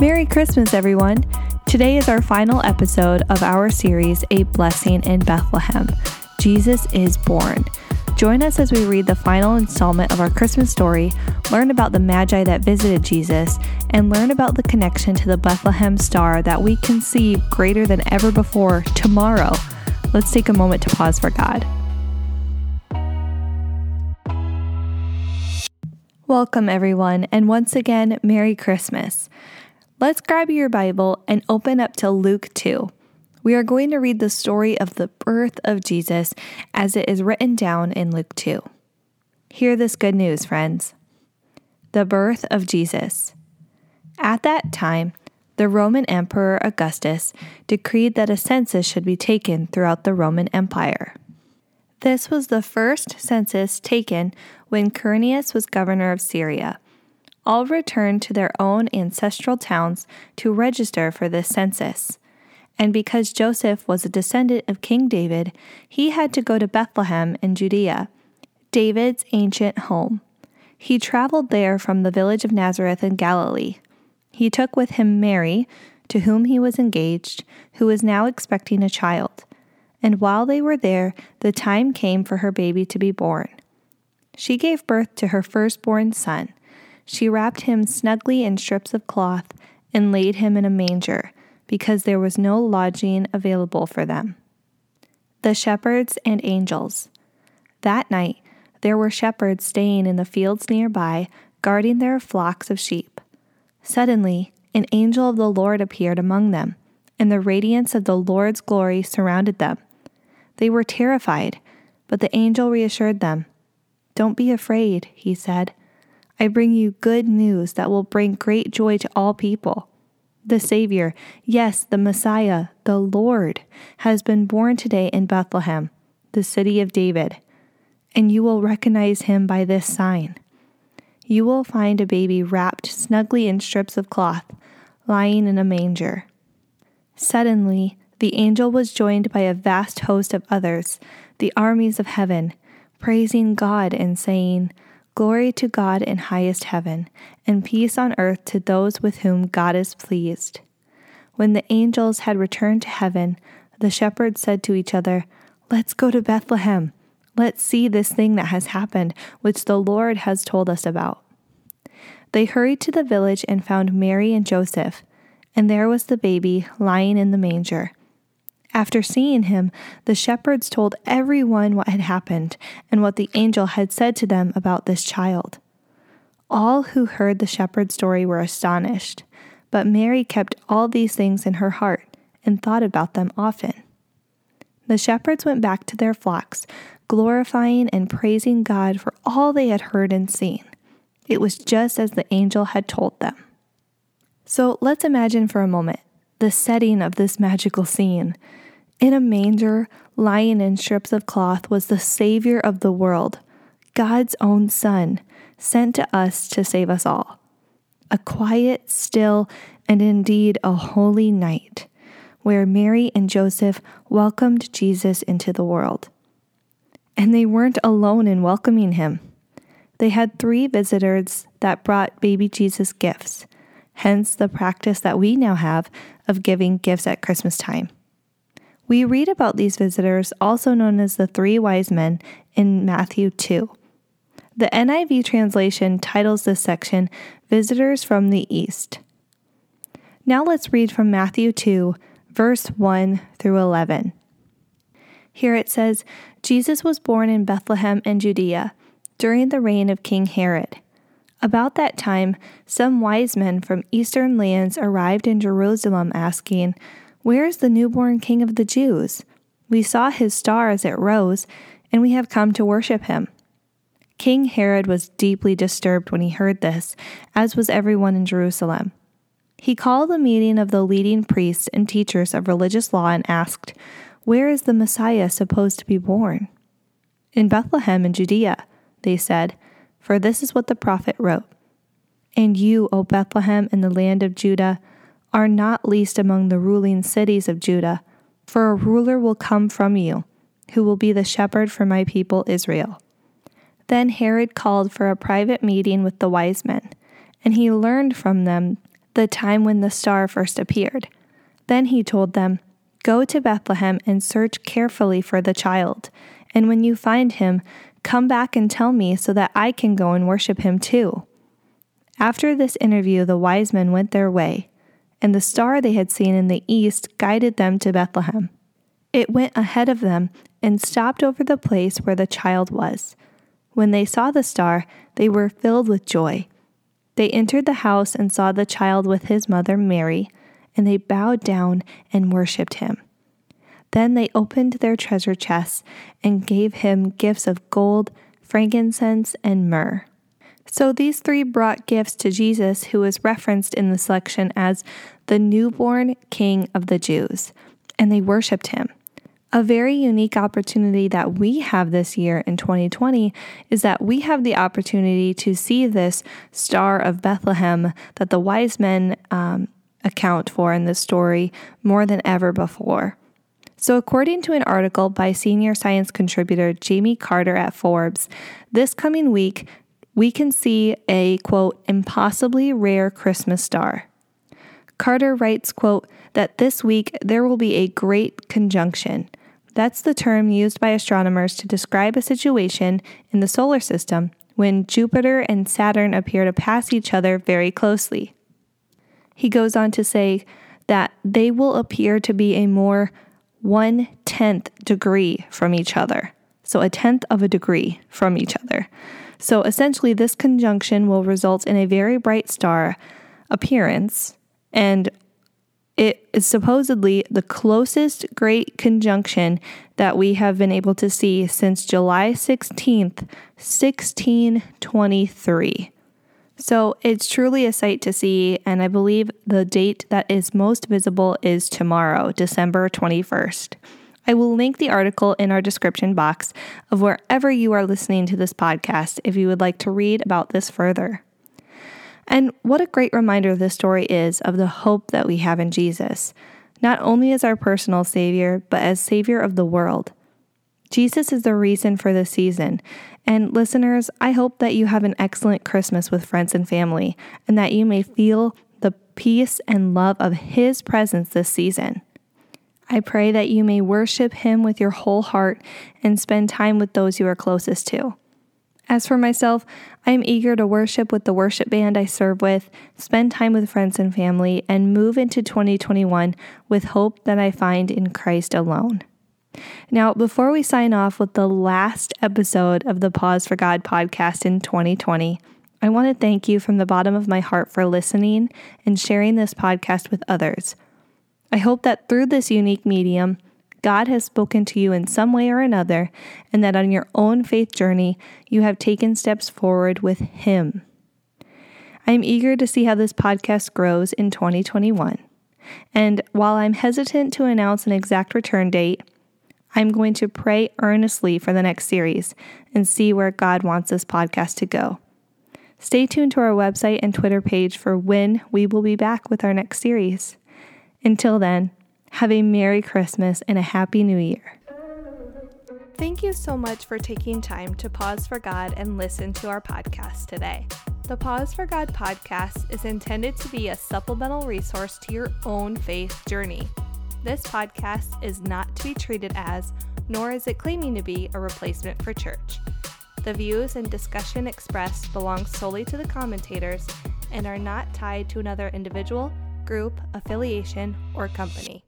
Merry Christmas, everyone! Today is our final episode of our series, A Blessing in Bethlehem. Jesus is born. Join us as we read the final installment of our Christmas story, learn about the Magi that visited Jesus, and learn about the connection to the Bethlehem star that we can see greater than ever before tomorrow. Let's take a moment to pause for God. Welcome, everyone, and once again, Merry Christmas. Let's grab your Bible and open up to Luke 2. We are going to read the story of the birth of Jesus as it is written down in Luke 2. Hear this good news, friends. The birth of Jesus. At that time, the Roman Emperor Augustus decreed that a census should be taken throughout the Roman Empire. This was the first census taken when Quirinius was governor of Syria. All returned to their own ancestral towns to register for this census and because Joseph was a descendant of King David, he had to go to Bethlehem in Judea, David's ancient home. He traveled there from the village of Nazareth in Galilee. He took with him Mary, to whom he was engaged, who was now expecting a child. And while they were there, the time came for her baby to be born. She gave birth to her firstborn son. She wrapped him snugly in strips of cloth and laid him in a manger because there was no lodging available for them. The shepherds and angels. That night, there were shepherds staying in the fields nearby, guarding their flocks of sheep. Suddenly, an angel of the Lord appeared among them, and the radiance of the Lord's glory surrounded them. They were terrified, but the angel reassured them. Don't be afraid, he said. I bring you good news that will bring great joy to all people. The Savior, yes, the Messiah, the Lord, has been born today in Bethlehem, the city of David, and you will recognize him by this sign. You will find a baby wrapped snugly in strips of cloth, lying in a manger. Suddenly, the angel was joined by a vast host of others, the armies of heaven, praising God and saying, Glory to God in highest heaven, and peace on earth to those with whom God is pleased. When the angels had returned to heaven, the shepherds said to each other, Let's go to Bethlehem. Let's see this thing that has happened, which the Lord has told us about. They hurried to the village and found Mary and Joseph, and there was the baby lying in the manger. After seeing him, the shepherds told everyone what had happened and what the angel had said to them about this child. All who heard the shepherd's story were astonished, but Mary kept all these things in her heart and thought about them often. The shepherds went back to their flocks, glorifying and praising God for all they had heard and seen. It was just as the angel had told them. So let's imagine for a moment the setting of this magical scene. In a manger, lying in strips of cloth, was the Savior of the world, God's own Son, sent to us to save us all. A quiet, still, and indeed a holy night, where Mary and Joseph welcomed Jesus into the world. And they weren't alone in welcoming him. They had three visitors that brought baby Jesus gifts hence the practice that we now have of giving gifts at Christmas time. We read about these visitors, also known as the three wise men, in Matthew 2. The NIV translation titles this section Visitors from the East. Now let's read from Matthew 2, verse 1 through 11. Here it says Jesus was born in Bethlehem in Judea during the reign of King Herod. About that time, some wise men from eastern lands arrived in Jerusalem asking, Where is the newborn king of the Jews? We saw his star as it rose, and we have come to worship him. King Herod was deeply disturbed when he heard this, as was everyone in Jerusalem. He called a meeting of the leading priests and teachers of religious law and asked, Where is the Messiah supposed to be born? In Bethlehem in Judea, they said for this is what the prophet wrote And you, O Bethlehem, in the land of Judah, are not least among the ruling cities of Judah, for a ruler will come from you, who will be the shepherd for my people Israel. Then Herod called for a private meeting with the wise men, and he learned from them the time when the star first appeared. Then he told them, Go to Bethlehem and search carefully for the child, and when you find him, come back and tell me so that I can go and worship him too. After this interview, the wise men went their way, and the star they had seen in the east guided them to Bethlehem. It went ahead of them and stopped over the place where the child was. When they saw the star, they were filled with joy. They entered the house and saw the child with his mother Mary, and they bowed down and worshipped him. Then they opened their treasure chests and gave him gifts of gold, frankincense, and myrrh. So these three brought gifts to Jesus, who is referenced in the selection as the newborn king of the Jews, and they worshiped him. A very unique opportunity that we have this year in 2020 is that we have the opportunity to see this star of Bethlehem that the wise men um, account for in this story more than ever before. So, according to an article by senior science contributor Jamie Carter at Forbes, this coming week, we can see a quote, impossibly rare Christmas star. Carter writes, quote, that this week there will be a great conjunction that's the term used by astronomers to describe a situation in the solar system when Jupiter and Saturn appear to pass each other very closely. He goes on to say that they will appear to be a more one tenth degree from each other. So, a tenth of a degree from each other. So, essentially, this conjunction will result in a very bright star appearance and it is supposedly the closest great conjunction that we have been able to see since July 16th, 1623. So it's truly a sight to see, and I believe the date that is most visible is tomorrow, December 21st. I will link the article in our description box of wherever you are listening to this podcast if you would like to read about this further. And what a great reminder this story is of the hope that we have in Jesus, not only as our personal Savior, but as Savior of the world. Jesus is the reason for this season. And listeners, I hope that you have an excellent Christmas with friends and family, and that you may feel the peace and love of His presence this season. I pray that you may worship Him with your whole heart and spend time with those you are closest to. As for myself, I am eager to worship with the worship band I serve with, spend time with friends and family, and move into 2021 with hope that I find in Christ alone. Now, before we sign off with the last episode of the Pause for God podcast in 2020, I want to thank you from the bottom of my heart for listening and sharing this podcast with others. I hope that through this unique medium, God has spoken to you in some way or another, and that on your own faith journey, you have taken steps forward with Him. I am eager to see how this podcast grows in 2021. And while I'm hesitant to announce an exact return date, I'm going to pray earnestly for the next series and see where God wants this podcast to go. Stay tuned to our website and Twitter page for when we will be back with our next series. Until then, have a Merry Christmas and a Happy New Year. Thank you so much for taking time to pause for God and listen to our podcast today. The Pause for God podcast is intended to be a supplemental resource to your own faith journey. This podcast is not to be treated as, nor is it claiming to be, a replacement for church. The views and discussion expressed belong solely to the commentators and are not tied to another individual, group, affiliation, or company.